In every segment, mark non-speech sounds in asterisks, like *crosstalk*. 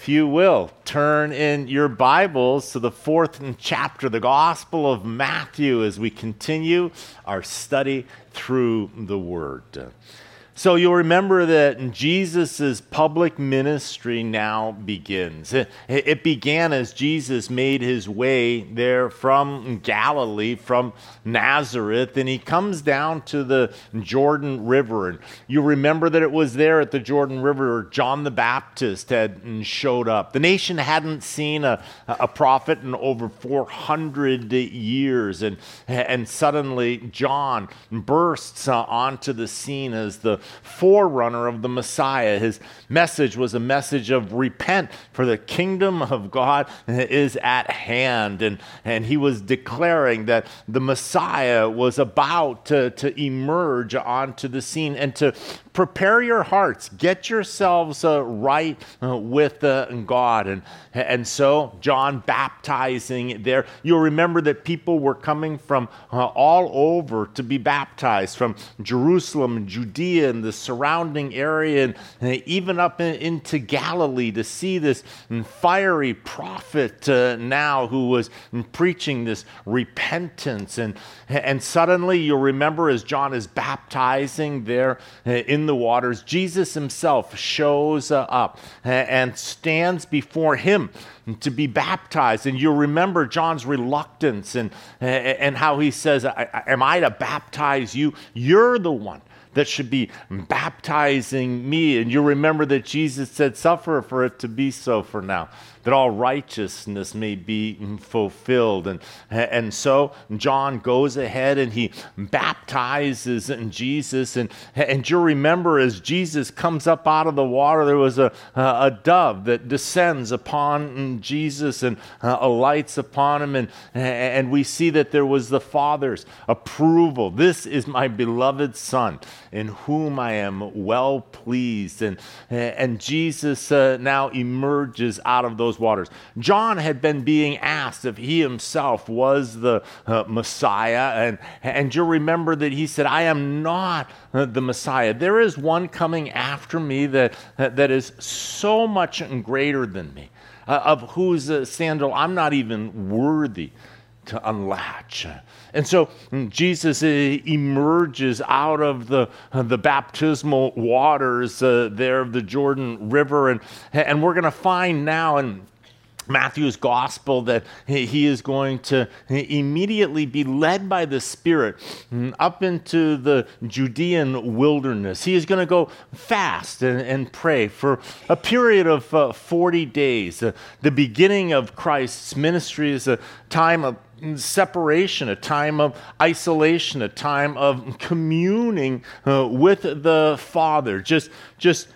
if you will, turn in your Bibles to the fourth chapter, the Gospel of Matthew, as we continue our study through the Word. So you'll remember that Jesus' public ministry now begins. It, it, began as Jesus made his way there from Galilee, from Nazareth, and he comes down to the Jordan River. And you remember that it was there at the Jordan River John the Baptist had showed up. The nation hadn't seen a, a prophet in over 400 years, and, and suddenly John bursts onto the scene as the forerunner of the Messiah. His message was a message of repent, for the kingdom of God is at hand. And, and he was declaring that the Messiah was about to, to emerge onto the scene and to prepare your hearts, get yourselves uh, right uh, with uh, God. And, and so, John baptizing there, you'll remember that people were coming from uh, all over to be baptized, from Jerusalem, and Judea, and the surrounding area, and, and even up in, into Galilee to see this fiery prophet uh, now who was preaching this repentance. And, and suddenly, you'll remember as John is baptizing there uh, in in the waters, Jesus himself shows up and stands before him to be baptized. And you'll remember John's reluctance and, and how he says, Am I to baptize you? You're the one that should be baptizing me. And you remember that Jesus said, Suffer for it to be so for now that all righteousness may be fulfilled. And, and so John goes ahead and he baptizes in Jesus. And, and you remember as Jesus comes up out of the water, there was a, a dove that descends upon Jesus and uh, alights upon him. And, and we see that there was the Father's approval. This is my beloved Son in whom I am well pleased. And, and Jesus uh, now emerges out of those those waters. John had been being asked if he himself was the uh, Messiah, and, and you'll remember that he said, I am not uh, the Messiah. There is one coming after me that, that is so much greater than me, uh, of whose uh, sandal I'm not even worthy to unlatch. And so mm, Jesus uh, emerges out of the, the baptismal waters uh, there of the Jordan River. And, and we're going to find now in Matthew's gospel that he is going to immediately be led by the Spirit mm, up into the Judean wilderness. He is going to go fast and, and pray for a period of uh, 40 days. Uh, the beginning of Christ's ministry is a time of separation, a time of isolation, a time of communing uh, with the Father. Just, just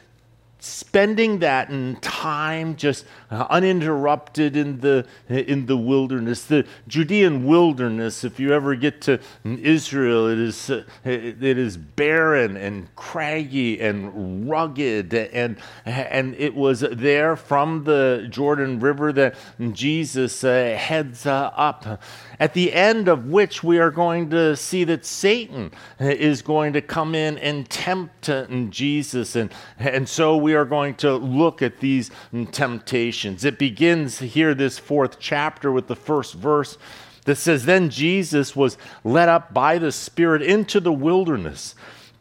spending that in time just uh, uninterrupted in the in the wilderness the judean wilderness. If you ever get to israel it is uh, it is barren and craggy and rugged. And and it was there from the jordan river that jesus uh, heads up. At the end of which we are going to see that Satan is going to come in and tempt Jesus. And, and so we are going to look at these temptations. It begins here, this fourth chapter, with the first verse that says, Then Jesus was led up by the Spirit into the wilderness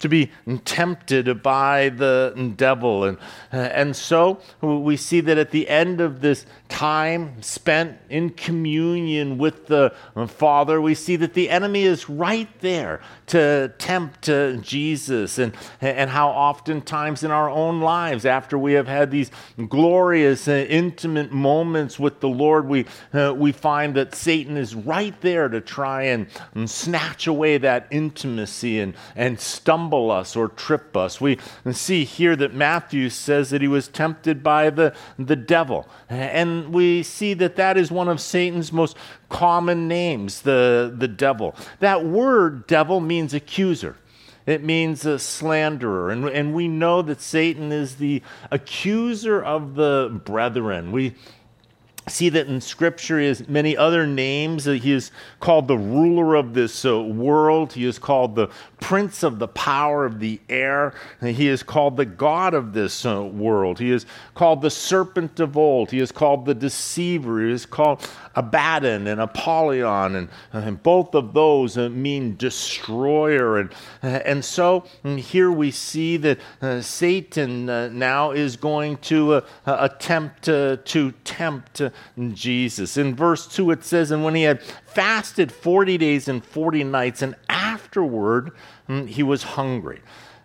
to be tempted by the devil. And, and so we see that at the end of this time spent in communion with the Father, we see that the enemy is right there to tempt uh, Jesus, and, and how oftentimes in our own lives, after we have had these glorious, uh, intimate moments with the Lord, we, uh, we find that Satan is right there to try and, and snatch away that intimacy and, and stumble us or trip us. We see here that Matthew says that he was tempted by the, the devil, and we see that that is one of Satan's most common names, the, the devil. That word devil means accuser. It means a slanderer. And, and we know that Satan is the accuser of the brethren. We see that in scripture has many other names. He is called the ruler of this uh, world. He is called the prince of the power of the air. He is called the god of this uh, world. He is called the serpent of old. He is called the deceiver. He is called abaddon and apollyon and, and both of those uh, mean destroyer and, uh, and so here we see that uh, satan uh, now is going to attempt to tempt Jesus. In verse 2, it says, And when he had fasted 40 days and 40 nights, and afterward mm, he was hungry.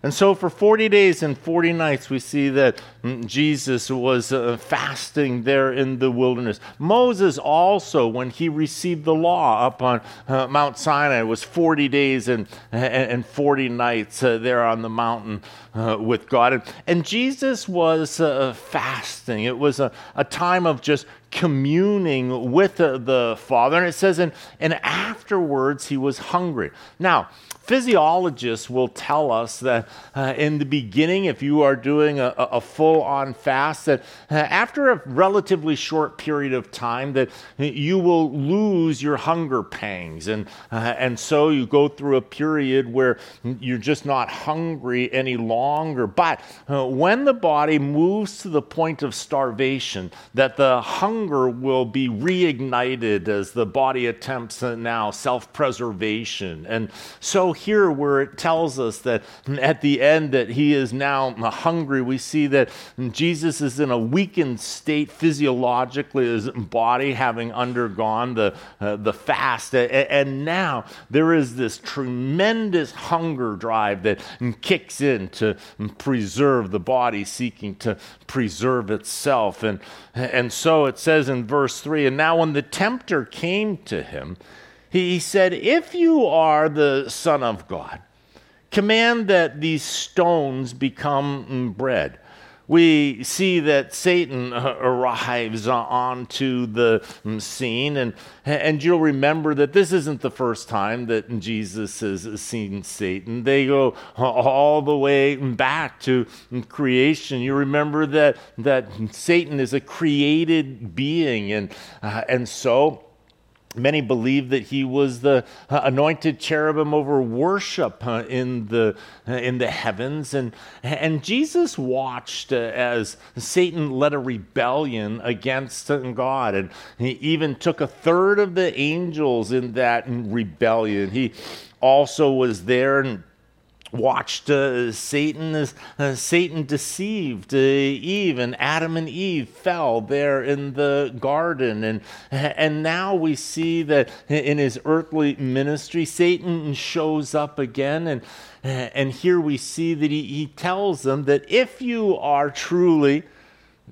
And so, for 40 days and 40 nights, we see that Jesus was uh, fasting there in the wilderness. Moses also, when he received the law up on uh, Mount Sinai, was 40 days and, and 40 nights uh, there on the mountain uh, with God. And, and Jesus was uh, fasting. It was a, a time of just communing with the Father. And it says, and, and afterwards he was hungry. Now, physiologists will tell us that uh, in the beginning, if you are doing a, a full on fast, that uh, after a relatively short period of time, that you will lose your hunger pangs. And, uh, and so you go through a period where you're just not hungry any longer. But uh, when the body moves to the point of starvation, that the hunger will be reignited as the body attempts now self preservation. And so here where it tells us that at the end that he is now hungry, we see that Jesus is in a weakened state physiologically, his body having undergone the, uh, the fast. And now there is this tremendous hunger drive that kicks in to preserve the body, seeking to preserve itself. And, and so it says in verse 3 And now when the tempter came to him, he said, If you are the Son of God, command that these stones become bread. We see that Satan uh, arrives uh, onto the um, scene, and, and you'll remember that this isn't the first time that Jesus has seen Satan. They go uh, all the way back to creation. You remember that, that Satan is a created being, and, uh, and so Many believe that he was the uh, anointed cherubim over worship uh, in, the, uh, in the heavens. And, and Jesus watched as Satan led a rebellion against God. And he even took a third of the angels in that rebellion. He also was there and watched uh, Satan as uh, Satan deceived uh, Eve and Adam and Eve fell there in the garden. And and now we see that in his earthly ministry Satan shows up again. And and here we see that he, he tells them that if you are truly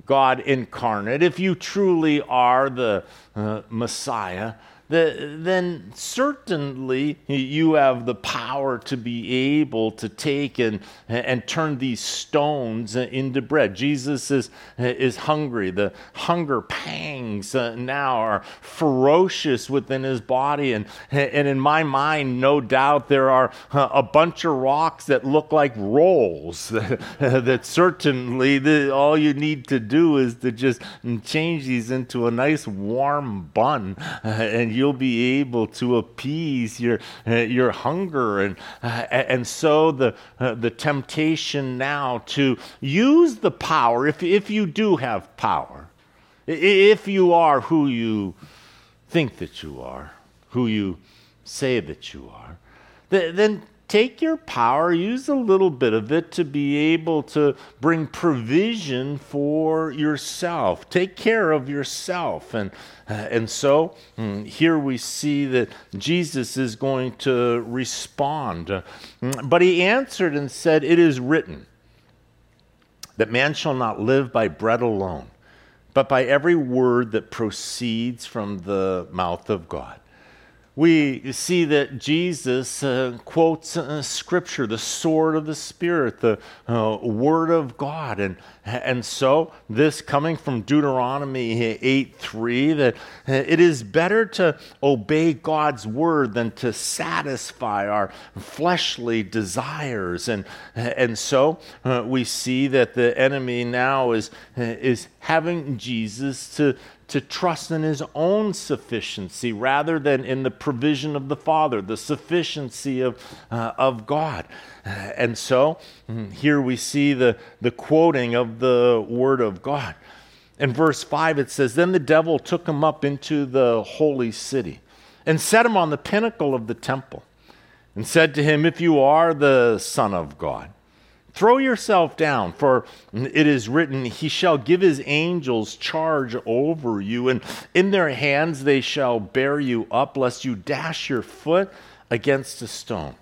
God incarnate if you truly are the uh, Messiah the, then certainly you have the power to be able to take and, and turn these stones into bread. Jesus is, is hungry. The hunger pangs uh, now are ferocious within his body. And, and in my mind, no doubt there are a bunch of rocks that look like rolls *laughs* that certainly the, all you need to do is to just change these into a nice warm bun and you'll be able to appease your, uh, your hunger. And, uh, and so the, uh, the temptation now to use the power, if, if you do have power, if you are who you think that you are, who you say that you are, then take your power, use a little bit of it to be able to bring provision for yourself. Take care of yourself. And, and so um, here we see that Jesus is going to respond. But he answered and said, It is written that man shall not live by bread alone, but by every word that proceeds from the mouth of God we see that Jesus uh, quotes uh, Scripture, the sword of the Spirit, the uh, Word of God. And, and so, this coming from Deuteronomy 8 3, that uh, it is better to obey God's Word than to satisfy our fleshly desires. And, and so, uh, we see that the enemy now is, is having Jesus to to trust in his own sufficiency rather than in the provision of the Father, the sufficiency of, uh, of God. *sighs* And so mm, here we see the, the quoting of the Word of God. In verse 5, it says, Then the devil took him up into the holy city and set him on the pinnacle of the temple and said to him, If you are the Son of God, throw yourself down, for it is written, He shall give His angels charge over you, and in their hands they shall bear you up, lest you dash your foot against a stone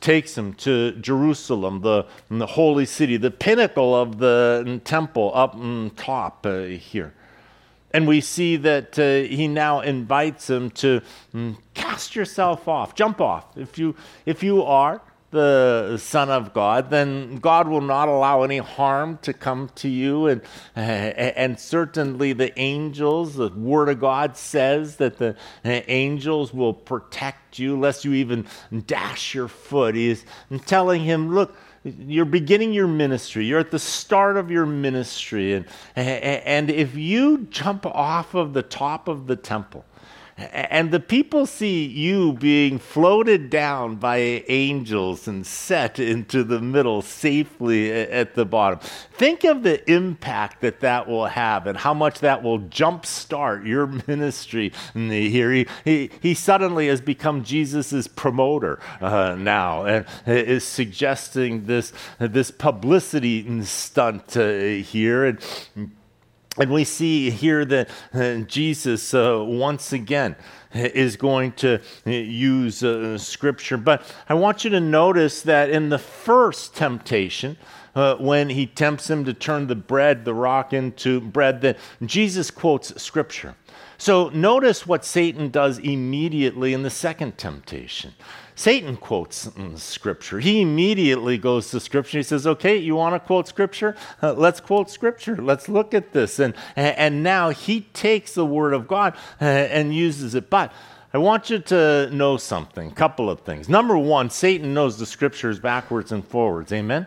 takes him to Jerusalem, the, the holy city, the pinnacle of the temple up on top uh, here. And we see that uh, he now invites him to um, cast yourself off, jump off. If you, if you are the Son of God, then God will not allow any harm to come to you. And, and certainly the angels, the Word of God says that the angels will protect you lest you even dash your foot. He's telling him, Look, you're beginning your ministry. You're at the start of your ministry. And, and if you jump off of the top of the temple, and the people see you being floated down by angels and set into the middle safely at the bottom. Think of the impact that that will have and how much that will jumpstart your *laughs* ministry here. He, he, he suddenly has become Jesus' promoter uh, now and is suggesting this, this publicity stunt uh, here. And and we see here that uh, Jesus, uh, once again, is going to uh, use uh, scripture. But I want you to notice that in the first temptation, uh, when he tempts him to turn the bread, the rock, into bread, that Jesus quotes scripture. So notice what Satan does immediately in the second temptation. Satan quotes scripture. He immediately goes to scripture. He says, Okay, you want to quote scripture? Uh, let's quote scripture. Let's look at this. And, and now he takes the word of God uh, and uses it. But I want you to know something, a couple of things. Number one, Satan knows the scriptures backwards and forwards. Amen?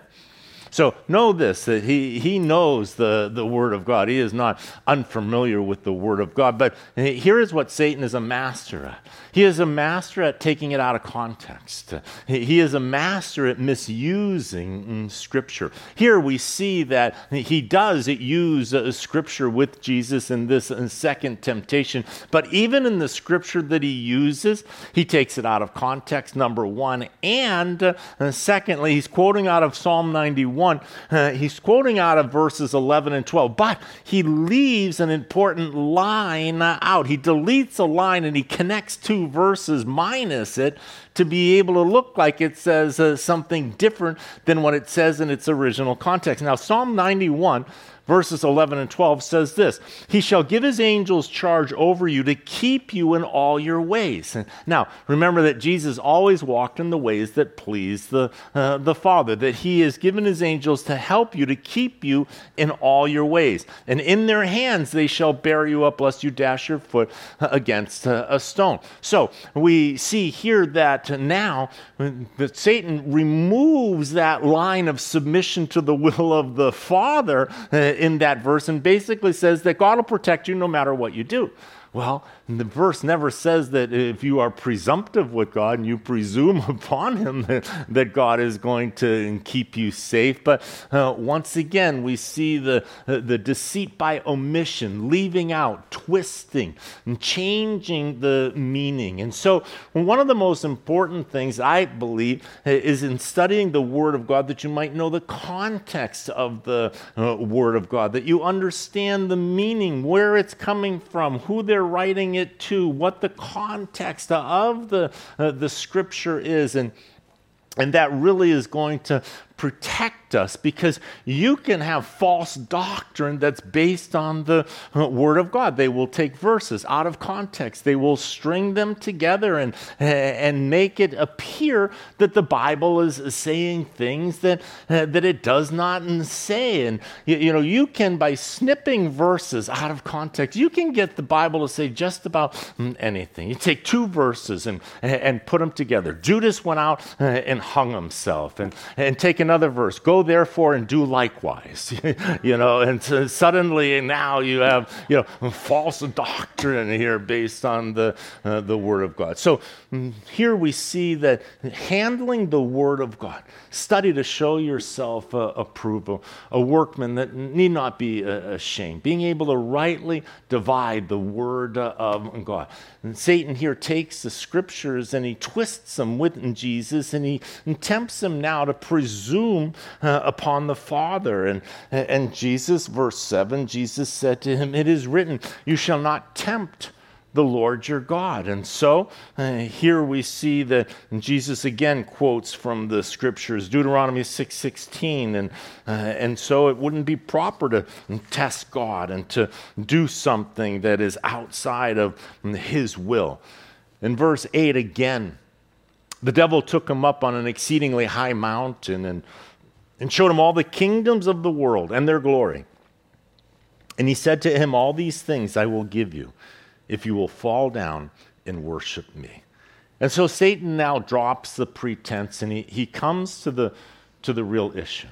So know this that he, he knows the, the Word of God. He is not unfamiliar with the Word of God. But here is what Satan is a master at he is a master at taking it out of context. He is a master at misusing Scripture. Here we see that he does use uh, Scripture with Jesus in this uh, second temptation, but even in the Scripture that he uses, he takes it out of context, number one. And uh, secondly, he's quoting out of Psalm 91. Uh, he's quoting out of verses 11 and 12, but he leaves an important line out. He deletes a line and he connects two verses minus it to be able to look like it says uh, something different than what it says in its original context. Now, Psalm 91 verses 11 and 12 says this He shall give his angels charge over you to keep you in all your ways. And now, remember that Jesus always walked in the ways that please the, uh, the Father, that he has given his angels to help you, to keep you in all your ways. And in their hands they shall bear you up, lest you dash your foot against a, a stone. So we see here that now that Satan removes that line of submission to the will of the Father uh, in that verse and basically says that God will protect you no matter what you do. Well, the verse never says that if you are presumptive with God and you presume *laughs* upon Him that, that God is going to keep you safe. But uh, once again, we see the, uh, the deceit by omission, leaving out, twisting, and changing the meaning. And so, one of the most important things I believe is in studying the Word of God that you might know the context of the uh, Word of God, that you understand the meaning, where it's coming from, who they're writing it to, what the context of the, uh, the scripture is. And, and that really is going to protect us because you can have false doctrine that's based on the uh, Word of God. They will take verses out of context, they will string them together and, and make it appear that the Bible is saying things that, uh, that it does not say. And you, you know, you can, by snipping verses out of context, you can get the Bible to say just about mm, anything. You take two verses and, and put them together. Judas went out uh, and hung himself, and, and take another another verse. Go therefore and do likewise. *laughs* you know, and so suddenly now you have, you know, false doctrine here based on the, uh, the Word of God. So mm, here we see that handling the Word of God, study to show yourself uh, approval, a workman that need not be uh, ashamed, being able to rightly divide the Word of God. And Satan here takes the scriptures and he twists them with Jesus and he tempts him now to presume uh, upon the Father. And, and Jesus, verse 7, Jesus said to him, It is written, You shall not tempt the Lord your God. And so uh, here we see that Jesus again quotes from the scriptures, Deuteronomy 6:16, and uh, and so it wouldn't be proper to test God and to do something that is outside of his will. In verse 8 again, the devil took him up on an exceedingly high mountain and, and showed him all the kingdoms of the world and their glory. And he said to him, All these things I will give you if you will fall down and worship me. And so Satan now drops the pretense and he, he comes to the, to the real issue.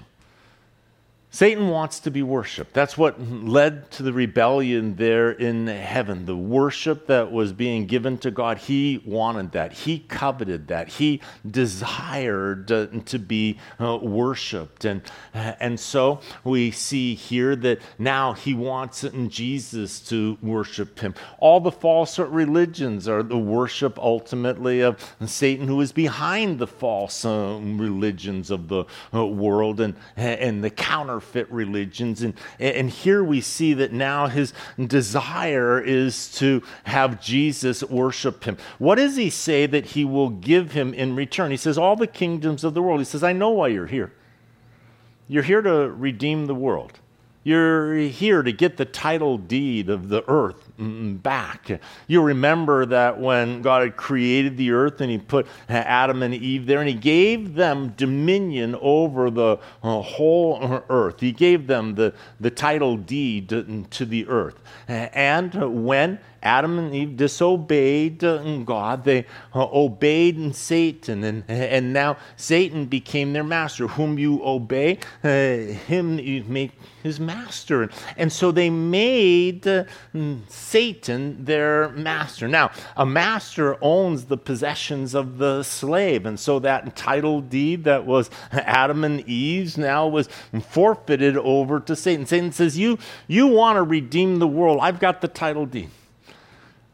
Satan wants to be worshiped. That's what led to the rebellion there in heaven. The worship that was being given to God, he wanted that. He coveted that. He desired uh, to be uh, worshiped. And, uh, and so we see here that now he wants Jesus to worship him. All the false religions are the worship ultimately of Satan, who is behind the false uh, religions of the world and, and the counter counterfeit religions. And, and here we see that now his desire is to have Jesus worship him. What does he say that he will give him in return? He says, All the kingdoms of the world. He says, I know why you're here. You're here to redeem the world. You're here to get the title deed of the earth Mm, back. You remember that when God had created the earth and He put uh, Adam and Eve there, and He gave them dominion over the uh, whole uh, earth. He gave them the, the title deed to, to the earth. And when Adam and Eve disobeyed God. They uh, obeyed Satan, and, and now Satan became their master. Whom you obey, uh, him you make his master. And so they made uh, Satan their master. Now, a master owns the possessions of the slave, and so that title deed that was Adam and Eve's now was forfeited over to Satan. Satan says, You, you want to redeem the world. I've got the title deed.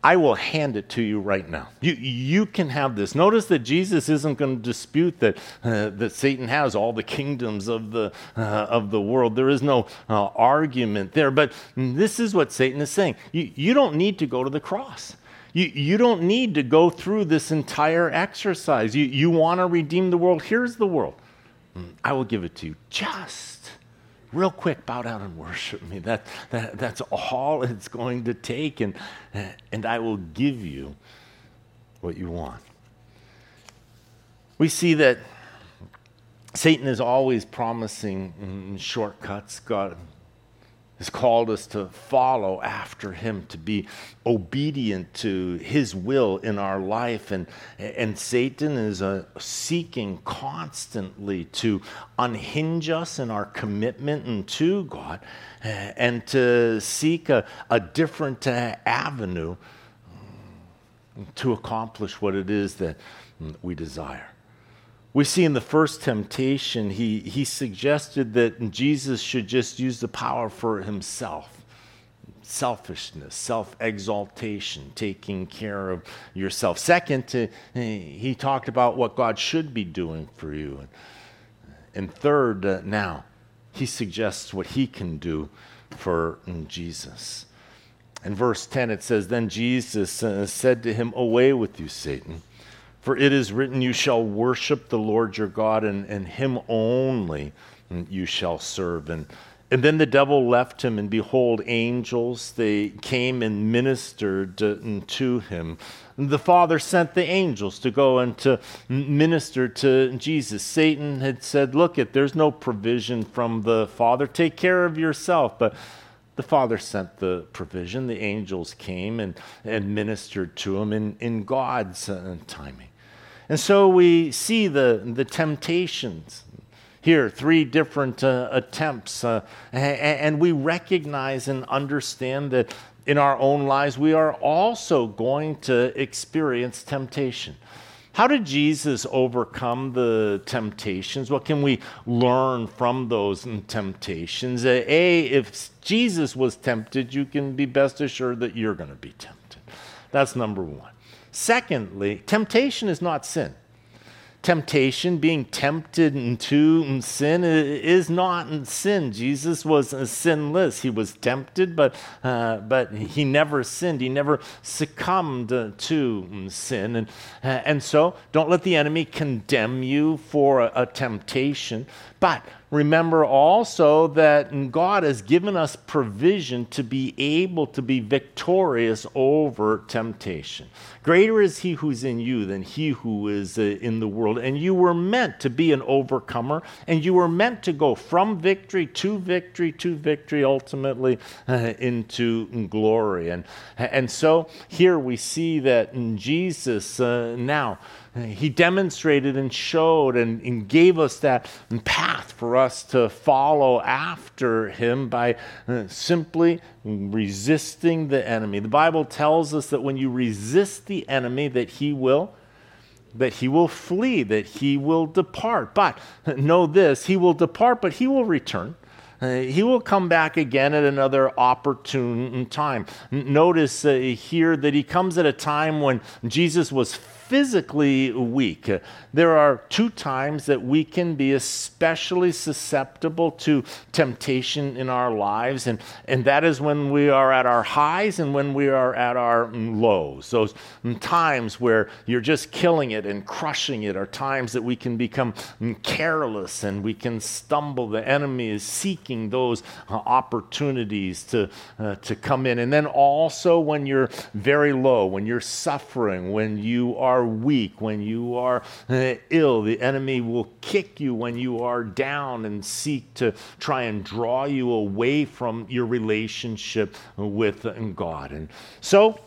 I will hand it to you right now. You, you can have this. Notice that Jesus isn't going to dispute that, uh, that Satan has all the kingdoms of the, uh, of the world. There is no uh, argument there. But this is what Satan is saying. You, you don't need to go to the cross. You, you don't need to go through this entire exercise. You, you want to redeem the world? Here's the world. I will give it to you just real quick, bow down and worship me. That, that, that's all it's going to take, and, and I will give you what you want. We see that Satan is always promising shortcuts. God, has called us to follow after him, to be obedient to his will in our life. And, and Satan is uh, seeking constantly to unhinge us in our commitment and to God and to seek a, a different uh, avenue to accomplish what it is that we desire. We see in the first temptation, he, he suggested that Jesus should just use the power for himself selfishness, self exaltation, taking care of yourself. Second, he talked about what God should be doing for you. And third, uh, now, he suggests what he can do for Jesus. In verse 10, it says, Then Jesus uh, said to him, Away with you, Satan. For it is written, You shall worship the Lord your God, and, and him only you shall serve. And, and then the devil left him, and behold, angels, they came and ministered to him. The Father sent the angels to go and to minister to Jesus. Satan had said, Look, it, there's no provision from the Father. Take care of yourself. But the Father sent the provision. The angels came and, and ministered to him in, in God's uh, timing. And so we see the, the temptations. here, three different uh, attempts. Uh, and we recognize and understand that in our own lives, we are also going to experience temptation. How did Jesus overcome the temptations? What can we learn from those temptations? A, if Jesus was tempted, you can be best assured that you're going to be tempted. That's number one. Secondly, temptation is not sin temptation, being tempted into sin, is not sin. Jesus was uh, sinless. He was tempted, but, uh, but he never sinned. He never succumbed uh, to mm, sin. And, uh, and so don't let the enemy condemn you for a, a temptation, but remember also that God has given us provision to be able to be victorious over temptation. Greater is He who's in you than He who is uh, in the world. And you were meant to be an overcomer, and you were meant to go from victory to victory to victory, ultimately uh, into glory. And, and so here we see that in Jesus uh, now he demonstrated and showed and, and, gave us that path for us to follow after him by uh, simply resisting the enemy. The Bible tells us that when you resist the enemy that he will that he will flee, that he will depart. But know this, he will depart, but he will return. Uh, he will come back again at another opportune time. Notice uh, here that he comes at a time when Jesus was physically weak. There are two times that we can be especially susceptible to temptation in our lives, and, and that is when we are at our highs and when we are at our lows. Those times where you're just killing it and crushing it are times that we can become careless and we can stumble. The enemy is seeking those uh, opportunities to, uh, to come in. And then also when you're very low, when you're suffering, when you are are weak, when you are uh, ill, the enemy will kick you when you are down and seek to try and draw you away from your relationship with God. And so,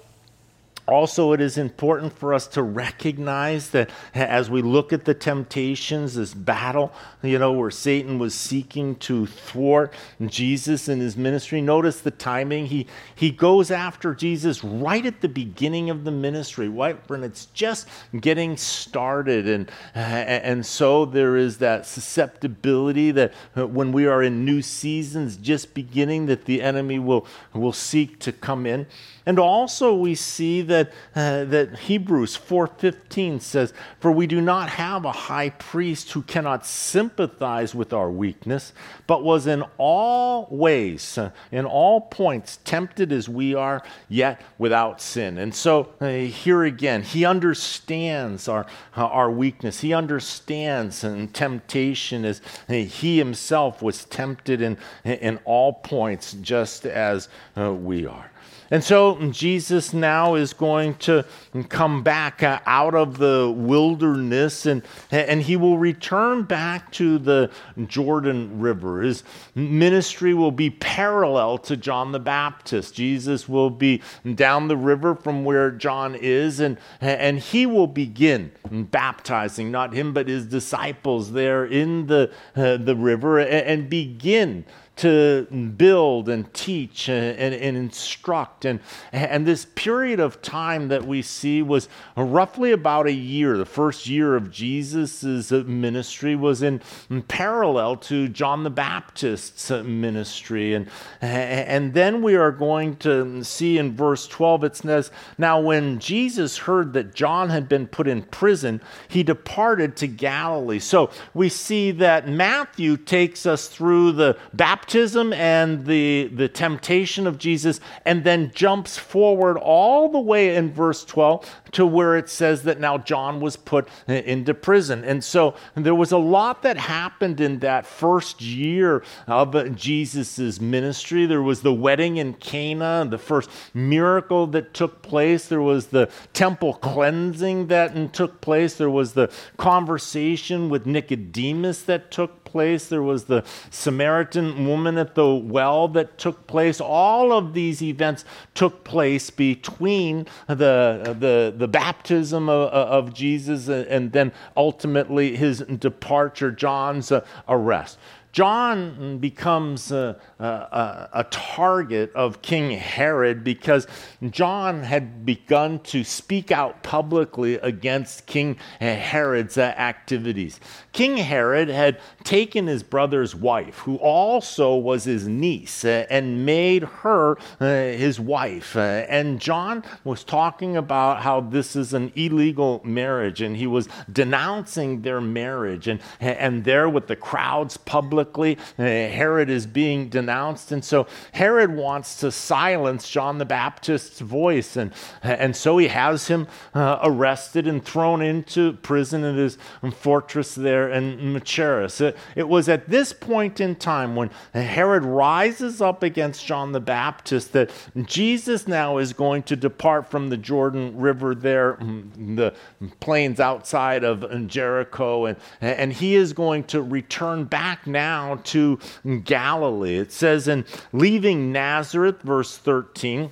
also, it is important for us to recognize that as we look at the temptations, this battle, you know, where Satan was seeking to thwart Jesus in his ministry, notice the timing. He, he goes after Jesus right at the beginning of the ministry, right when it's just getting started. And, and so there is that susceptibility that when we are in new seasons just beginning, that the enemy will, will seek to come in. And also we see that, uh, that Hebrews 4.15 says, For we do not have a high priest who cannot sympathize with our weakness, but was in all ways, uh, in all points, tempted as we are, yet without sin. And so uh, here again, he understands our, uh, our weakness. He understands and temptation as uh, he himself was tempted in, in all points, just as uh, we are. And so Jesus now is going to come back uh, out of the wilderness and, and he will return back to the Jordan River. His ministry will be parallel to John the Baptist. Jesus will be down the river from where John is, and, and he will begin baptizing, not him, but his disciples there in the, uh, the river, and, and begin to build and teach and, and, and, instruct. And, and this period of time that we see was roughly about a year. The first year of Jesus' ministry was in, parallel to John the Baptist's ministry. And, and then we are going to see in verse 12 it says, Now when Jesus heard that John had been put in prison, he departed to Galilee. So we see that Matthew takes us through the baptism baptism and the, the temptation of Jesus, and then jumps forward all the way in verse 12 to where it says that now John was put into prison. And so there was a lot that happened in that first year of Jesus' ministry. There was the wedding in Cana, the first miracle that took place. There was the temple cleansing that mm, took place. There was the conversation with Nicodemus that took place. There was the Samaritan woman at the well that took place. All of these events took place between the, the, the baptism of, of Jesus and then ultimately his departure, John's arrest. John becomes a, a, a, target of King Herod because John had begun to speak out publicly against King Herod's activities. King Herod had taken his brother's wife, who also was his niece, and made her uh, his wife. And John was talking about how this is an illegal marriage, and he was denouncing their marriage. And, and there, with the crowds public publicly. Uh, Herod is being denounced. And so Herod wants to silence John the Baptist's voice. And, and so he has him uh, arrested and thrown into prison in his fortress there in Machaerus. It, it was at this point in time when Herod rises up against John the Baptist that Jesus now is going to depart from the Jordan River there, mm, the plains outside of Jericho, and, and he is going to return back now now to Galilee. It says in leaving Nazareth, verse 13,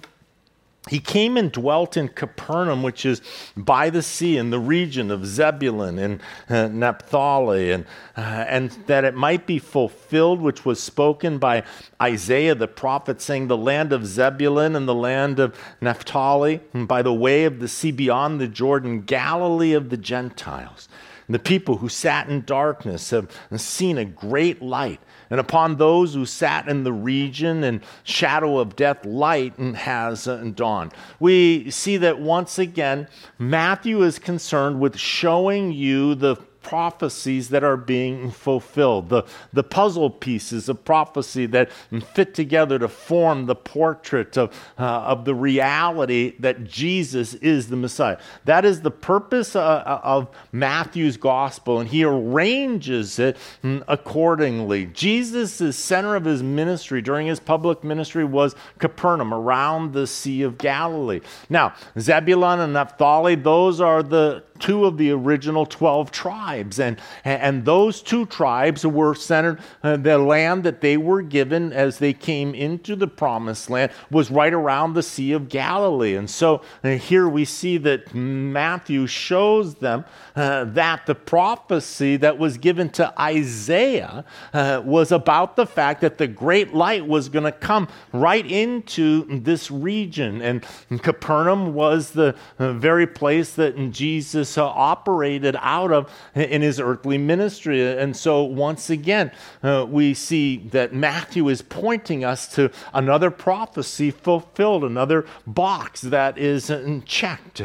he came and dwelt in Capernaum, which is by the sea in the region of Zebulun and uh, Naphtali, and, uh, and that it might be fulfilled, which was spoken by Isaiah the prophet, saying, The land of Zebulun and the land of Naphtali, and by the way of the sea beyond the Jordan, Galilee of the Gentiles. The people who sat in darkness have seen a great light. And upon those who sat in the region and shadow of death, light has uh, dawned. We see that once again, Matthew is concerned with showing you the prophecies that are being fulfilled, the, the puzzle pieces of prophecy that fit together to form the portrait of, uh, of the reality that Jesus is the Messiah. That is the purpose uh, uh of Matthew's gospel, and he arranges it mm, accordingly. Jesus' center of his ministry during his public ministry was Capernaum, around the Sea of Galilee. Now, Zebulun and Naphtali, those are the two of the original 12 tribes. And, and those two tribes were centered, uh, the land that they were given as they came into the promised land was right around the Sea of Galilee. And so uh, here we see that Matthew shows them uh, that the prophecy that was given to Isaiah uh, was about the fact that the great light was going to come right into this region. And Capernaum was the uh, very place that Jesus uh, operated out of in his earthly ministry. And so, once again, uh, we see that Matthew is pointing us to another prophecy fulfilled, another box that is checked.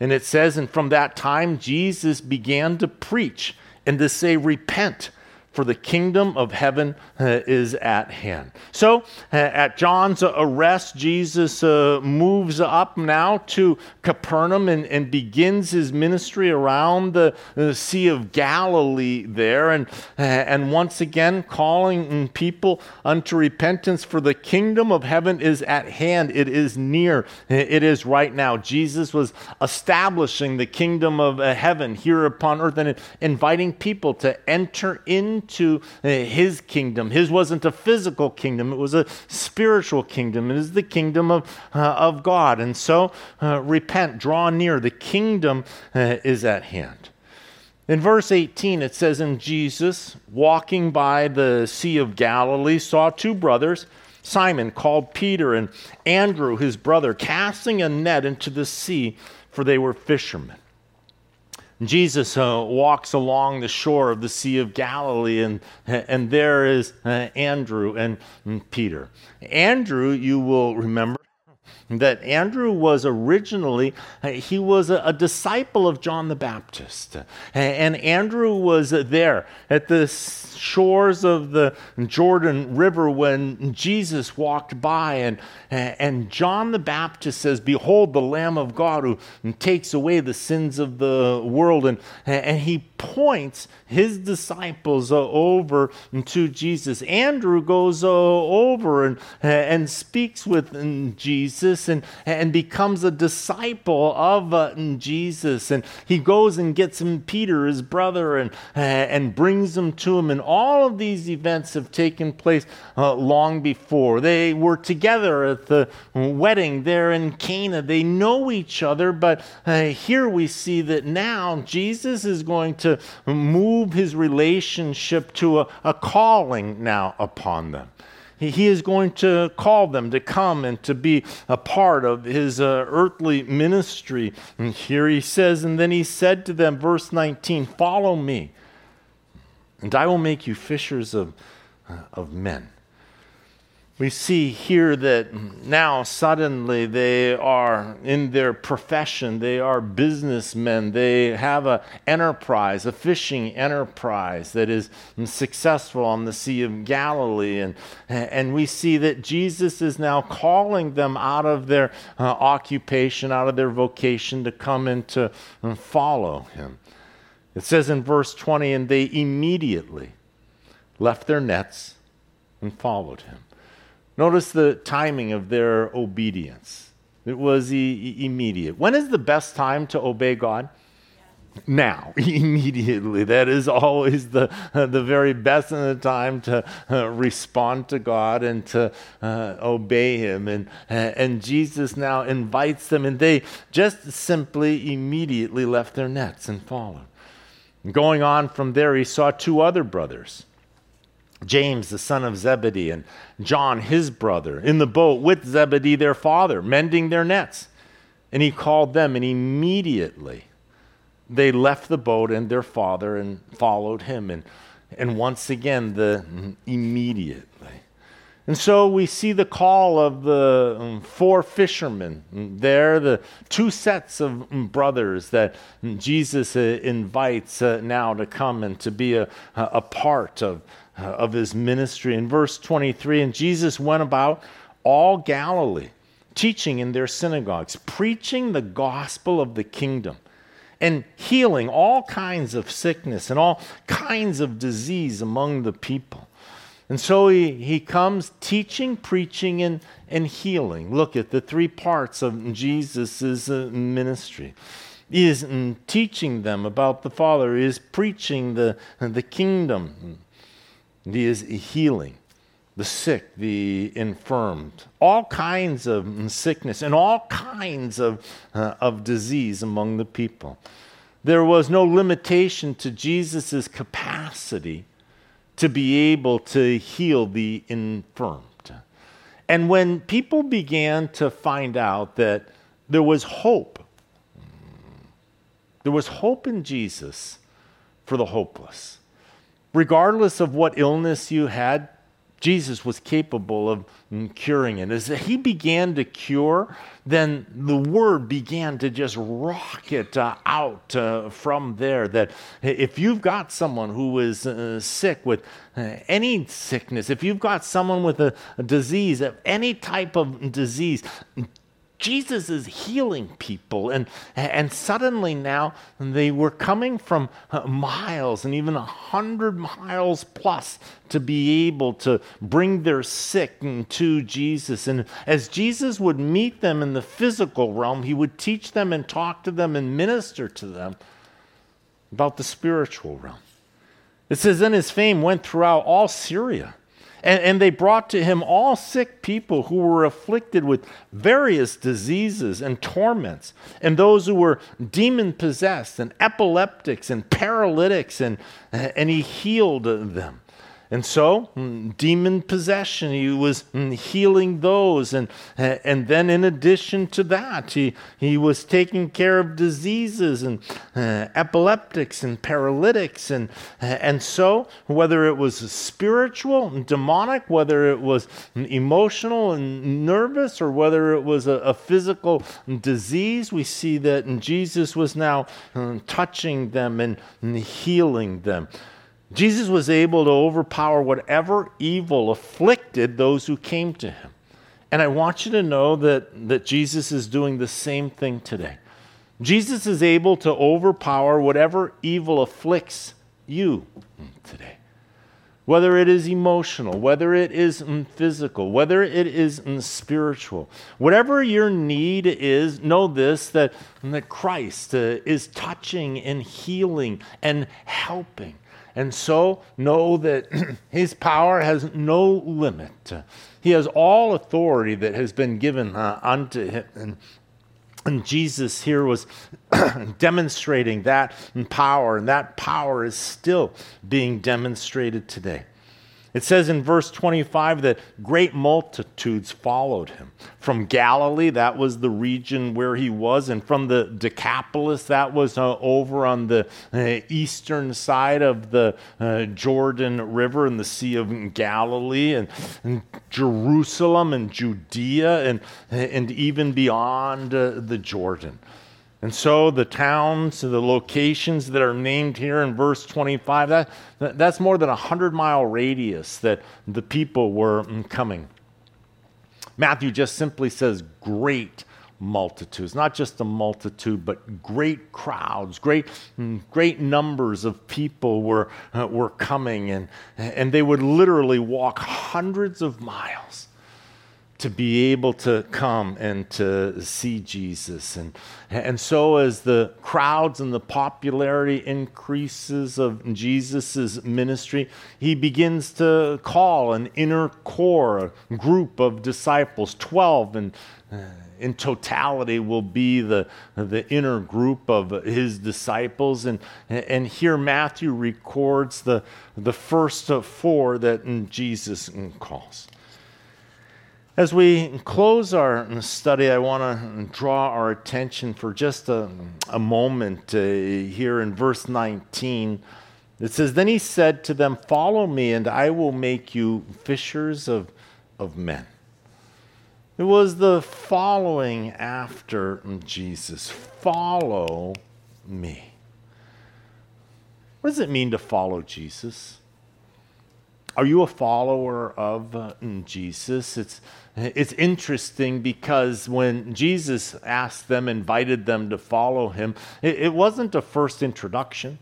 And it says, and from that time, Jesus began to preach and to say, Repent for the kingdom of heaven uh, is at hand. So, uh, at John's arrest, Jesus uh, moves up now to Capernaum and, and, begins his ministry around the, the Sea of Galilee there, and, uh, and once again calling people unto repentance, for the kingdom of heaven is at hand. It is near. It is right now. Jesus was establishing the kingdom of uh, heaven here upon earth and inviting people to enter into into uh, his kingdom. His wasn't a physical kingdom, it was a spiritual kingdom. It is the kingdom of, uh, of God. And so uh, repent, draw near. The kingdom uh, is at hand. In verse 18, it says, And Jesus, walking by the Sea of Galilee, saw two brothers, Simon called Peter, and Andrew, his brother, casting a net into the sea, for they were fishermen. Jesus uh, walks along the shore of the Sea of Galilee, and, and there is uh, Andrew and, and Peter. Andrew, you will remember, that Andrew was originally he was a, a, disciple of John the Baptist. And Andrew was there at the shores of the Jordan River when Jesus walked by and and John the Baptist says behold the lamb of God who takes away the sins of the world. And and he points his disciples over to Jesus Andrew goes over and and speaks with Jesus Jesus and, and becomes a disciple of uh, Jesus. And he goes and gets him Peter, his brother, and, and brings him to him. And all of these events have taken place uh, long before. They were together at the wedding there in Cana. They know each other, but uh, here we see that now Jesus is going to move his relationship to a, a calling now upon them. He is going to call them to come and to be a part of his uh, earthly ministry. And here he says, and then he said to them, verse 19, Follow me, and I will make you fishers of, uh, of men we see here that now suddenly they are in their profession. They are businessmen. They have an enterprise a fishing enterprise that is successful on the sea of galilee. And, and we see that jesus is now calling them out of their uh, occupation out of their vocation to come and to uh, follow him. It says in verse 20 and they immediately left their nets and followed him Notice the timing of their obedience. It was e- immediate. When is the best time to obey God? Now, *laughs* immediately. That is always the, uh, *laughs* the very best in the time to uh, respond to God and to uh, obey Him. And, uh, and Jesus now invites them, and they just simply immediately left their nets and followed. Going on from there, he saw two other brothers James, the son of Zebedee, and John, his brother, in the boat with Zebedee, their father, mending their nets. And he called them, and immediately they left the boat and their father and followed him. And, and once again, the immediately. And so we see the call of the um, four fishermen. There, the two sets of brothers that Jesus uh, invites uh, now to come and to be a, a part of of his ministry. In verse 23, and Jesus went about all Galilee, teaching in their synagogues, preaching the gospel of the kingdom, and healing all kinds of sickness and all kinds of disease among the people. And so he, he comes teaching, preaching, and, and healing. Look at the three parts of Jesus' uh, ministry. He is mm, teaching them about the Father, he is preaching the, the kingdom, he is healing the sick, the infirmed, all kinds of sickness and all kinds of, uh, of disease among the people. There was no limitation to Jesus' capacity to be able to heal the infirmed. And when people began to find out that there was hope, there was hope in Jesus for the hopeless regardless of what illness you had, Jesus was capable of curing it. As he began to cure, then the word began to just rocket uh, out uh, from there. That if you've got someone who is uh, sick with uh, any sickness, if you've got someone with a, a disease, any type of disease, Jesus is healing people. And, and suddenly now they were coming from uh, miles and even a hundred miles plus to be able to bring their sick to Jesus. And as Jesus would meet them in the physical realm, he would teach them and talk to them and minister to them about the spiritual realm. It says, then his fame went throughout all Syria and, and they brought to him all sick people who were afflicted with various diseases and torments, and those who were demon possessed, and epileptics, and paralytics, and, and he healed them. And so, mm, demon possession, he was mm, healing those. And, and then, in addition to that, he, he was taking care of diseases and uh, epileptics and paralytics. And, and so, whether it was spiritual and demonic, whether it was emotional and nervous, or whether it was a, a physical disease, we see that Jesus was now uh, touching them and healing them. Jesus was able to overpower whatever evil afflicted those who came to him. And I want you to know that, that Jesus is doing the same thing today. Jesus is able to overpower whatever evil afflicts you today. whether it is emotional, whether it is physical, whether it is spiritual. Whatever your need is, know this that, that Christ uh, is touching and healing and helping. And so know that *clears throat* his power has no limit. He has all authority that has been given uh, unto him. And, and Jesus here was *clears throat* demonstrating that power, and that power is still being demonstrated today. It says in verse 25 that great multitudes followed him. From Galilee, that was the region where he was, and from the Decapolis, that was uh, over on the uh, eastern side of the uh, Jordan River and the Sea of Galilee, and, and Jerusalem and Judea, and, and even beyond uh, the Jordan. And so the towns, the locations that are named here in verse 25, that, that's more than a 100 mile radius that the people were coming. Matthew just simply says great multitudes, not just a multitude, but great crowds, great, great numbers of people were, uh, were coming, and, and they would literally walk hundreds of miles to be able to come and to see Jesus. And, and so, as the crowds and the popularity increases of Jesus' ministry, he begins to call an inner core, a group of disciples, 12, and uh, in totality will be the, the inner group of his disciples. And, and here Matthew records the, the first of four that Jesus calls. As we close our study, I want to draw our attention for just a, a moment uh, here in verse 19. It says, Then he said to them, Follow me, and I will make you fishers of, of men. It was the following after Jesus. Follow me. What does it mean to follow Jesus? Are you a follower of uh, Jesus? It's, it's interesting because when Jesus asked them, invited them to follow him, it, it wasn't a first introduction.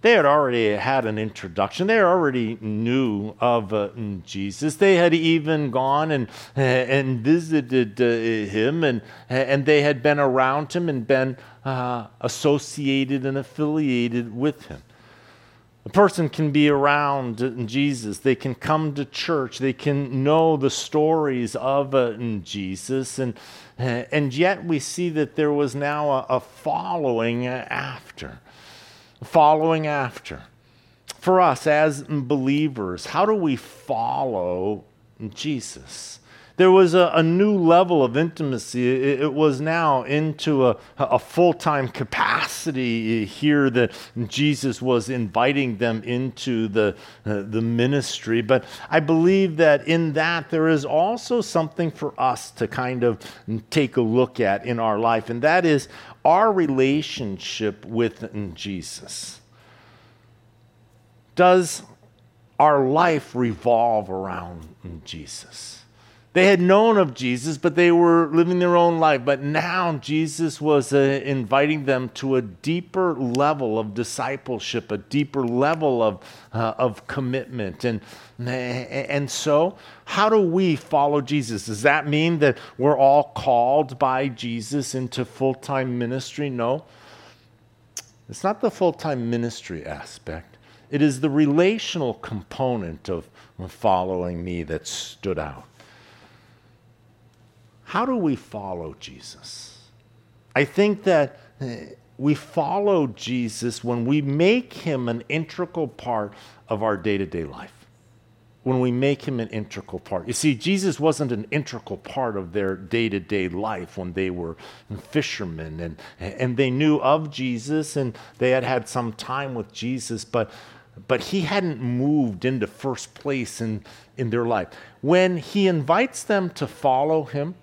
They had already had an introduction. They already knew of uh, Jesus. They had even gone and, and visited uh, him, and, and they had been around him and been uh, associated and affiliated with him. A person can be around Jesus. They can come to church. They can know the stories of uh, Jesus. And, and yet we see that there was now a, a following after. Following after. For us as believers, how do we follow Jesus? There was a, a new level of intimacy. It, it was now into a, a full time capacity here that Jesus was inviting them into the, uh, the ministry. But I believe that in that there is also something for us to kind of take a look at in our life, and that is our relationship with Jesus. Does our life revolve around Jesus? They had known of Jesus, but they were living their own life. But now Jesus was uh, inviting them to a deeper level of discipleship, a deeper level of, uh, of commitment. And, and so, how do we follow Jesus? Does that mean that we're all called by Jesus into full time ministry? No. It's not the full time ministry aspect, it is the relational component of following me that stood out. How do we follow Jesus? I think that eh, we follow Jesus when we make him an integral part of our day to day life. When we make him an integral part. You see, Jesus wasn't an integral part of their day to day life when they were fishermen and, and they knew of Jesus and they had had some time with Jesus, but, but he hadn't moved into first place in, in their life. When he invites them to follow him,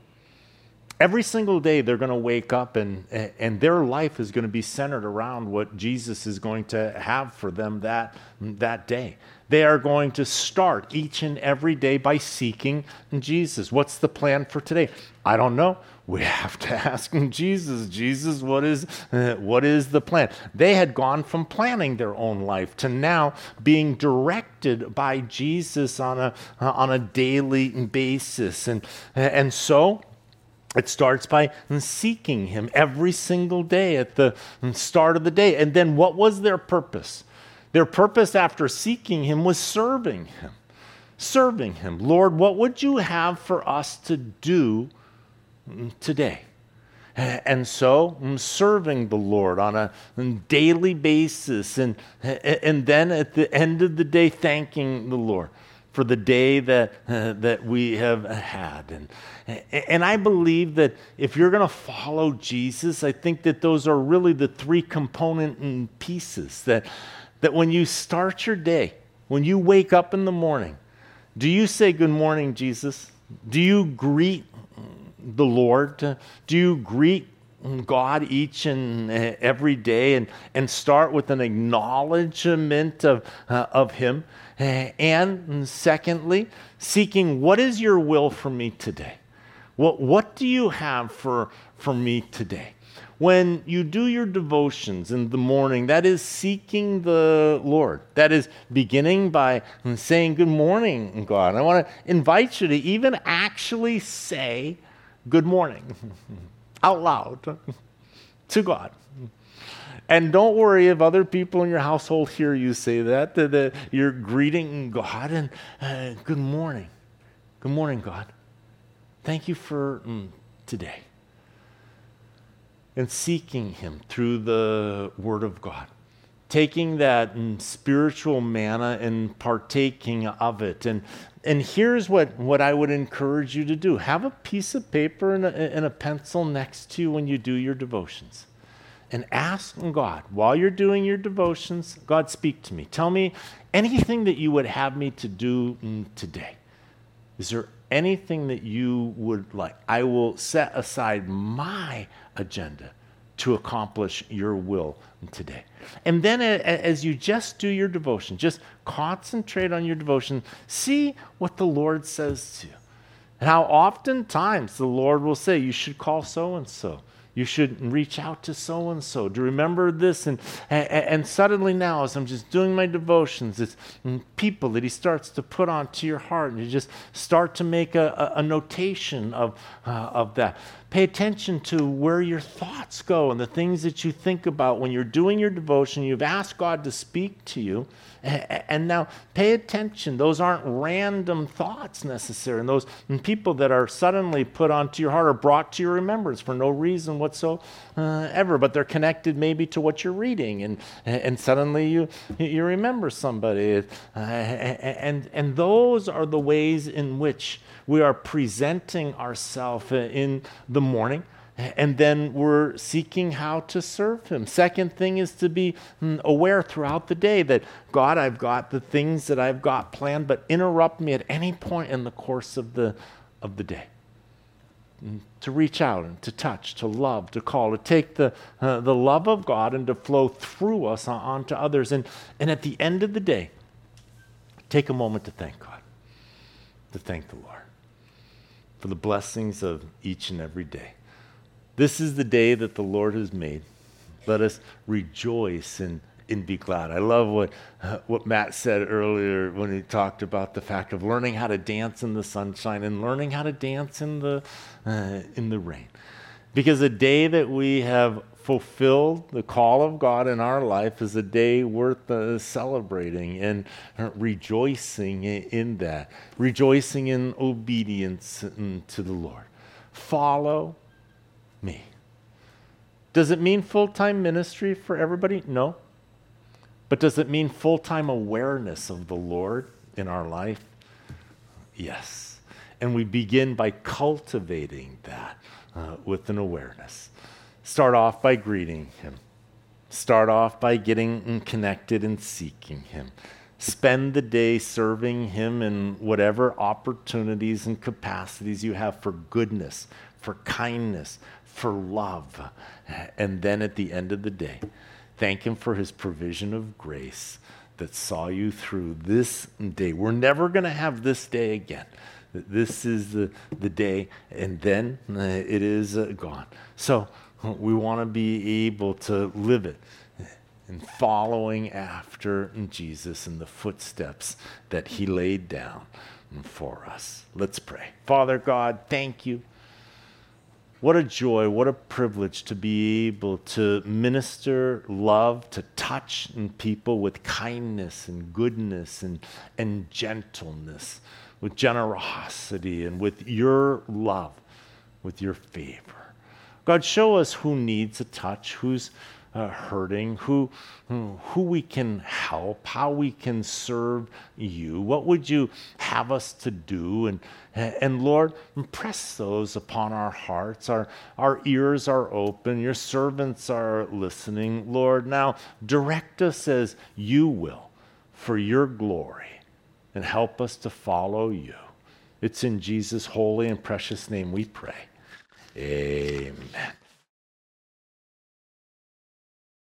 Every single day, they're going to wake up and, and their life is going to be centered around what Jesus is going to have for them that, that day. They are going to start each and every day by seeking Jesus. What's the plan for today? I don't know. We have to *laughs* ask Jesus. Jesus, what is, uh, what is the plan? They had gone from planning their own life to now being directed by Jesus on a, uh, on a daily basis. And, and so, it starts by seeking Him every single day at the start of the day. And then what was their purpose? Their purpose after seeking Him was serving Him. Serving Him. Lord, what would you have for us to do today? And so, mm, serving the Lord on a daily basis, and, and then at the end of the day, thanking the Lord for the day that, uh, *laughs* that we have had. And, and I believe that if you're going to follow Jesus, I think that those are really the three component pieces. That, that when you start your day, when you wake up in the morning, do you say, Good morning, Jesus? Do you greet the Lord? Do you greet God each and every day and, and start with an acknowledgement of, uh, of Him? Eh, and mm, secondly, seeking what is your will for me today? What, what do you have for, for me today? When you do your devotions in the morning, that is seeking the Lord. That is beginning by mm, saying, Good morning, God. I want to invite you to even actually say, Good morning *laughs* out loud *laughs* to God. And don't worry if other people in your household hear you say that, that, that you're greeting God and uh, good morning. Good morning, God. Thank you for mm, today. And seeking Him through the Word of God. Taking that mm, spiritual manna and partaking of it. And, and here's what, what I would encourage you to do have a piece of paper and a, and a pencil next to you when you do your devotions and ask God while you're doing your devotions, God, speak to me. Tell me anything that you would have me to do today. Is there anything that you would like? I will set aside my agenda to accomplish your will today. And then as you just do your devotion, just concentrate on your devotion, see what the Lord says to you. And how oftentimes the Lord will say, You should call so and so you should reach out to so and so to remember this. And, and, and, suddenly now, as I'm just doing my devotions, it's people that he starts to put onto your heart, and you just start to make a, a, a notation of, uh, of that. Pay attention to where your thoughts go and the things that you think about when you're doing your devotion. You've asked God to speak to you. And now pay attention. Those aren't random thoughts necessarily. And those people that are suddenly put onto your heart or brought to your remembrance for no reason whatsoever, but they're connected maybe to what you're reading. And, and suddenly you, you remember somebody. Uh, and, and those are the ways in which we are presenting ourselves in the morning and then we're seeking how to serve him. Second thing is to be mm, aware throughout the day that God, I've got the things that I've got planned, but interrupt me at any point in the course of the of the day. Mm, to reach out and to touch, to love, to call, to take the, uh, the love of God and to flow through us onto others. And, and at the end of the day, take a moment to thank God, to thank the Lord for the blessings of each and every day. This is the day that the Lord has made. Let us rejoice and, and be glad. I love what, *laughs* what Matt said earlier when he talked about the fact of learning how to dance in the sunshine and learning how to dance in the, uh, in the rain. Because a day that we have fulfilled the call of God in our life is a day worth uh, celebrating and uh, rejoicing in that, rejoicing in obedience mm, to the Lord. Follow me. Does it mean full time ministry for everybody? No. But does it mean full time awareness of the Lord in our life? Yes. And we begin by cultivating that uh, with an awareness. Start off by greeting Him, start off by getting connected and seeking Him. Spend the day serving Him in whatever opportunities and capacities you have for goodness, for kindness, for love. And then at the end of the day, thank Him for His provision of grace that saw you through this day. We're never going to have this day again. This is the, the day, and then uh, it is uh, gone. So we want to be able to live it in following after Jesus in the footsteps that he laid down for us. Let's pray. Father God, thank you. What a joy, what a privilege to be able to minister love, to touch people with kindness and goodness and, and gentleness, with generosity and with your love, with your favor. God, show us who needs a touch, who's uh, hurting, who, who we can help, how we can serve you. What would you have us to do? And, and Lord, impress those upon our hearts. Our, our ears are open, your servants are listening. Lord, now direct us as you will for your glory and help us to follow you. It's in Jesus' holy and precious name we pray. Amen.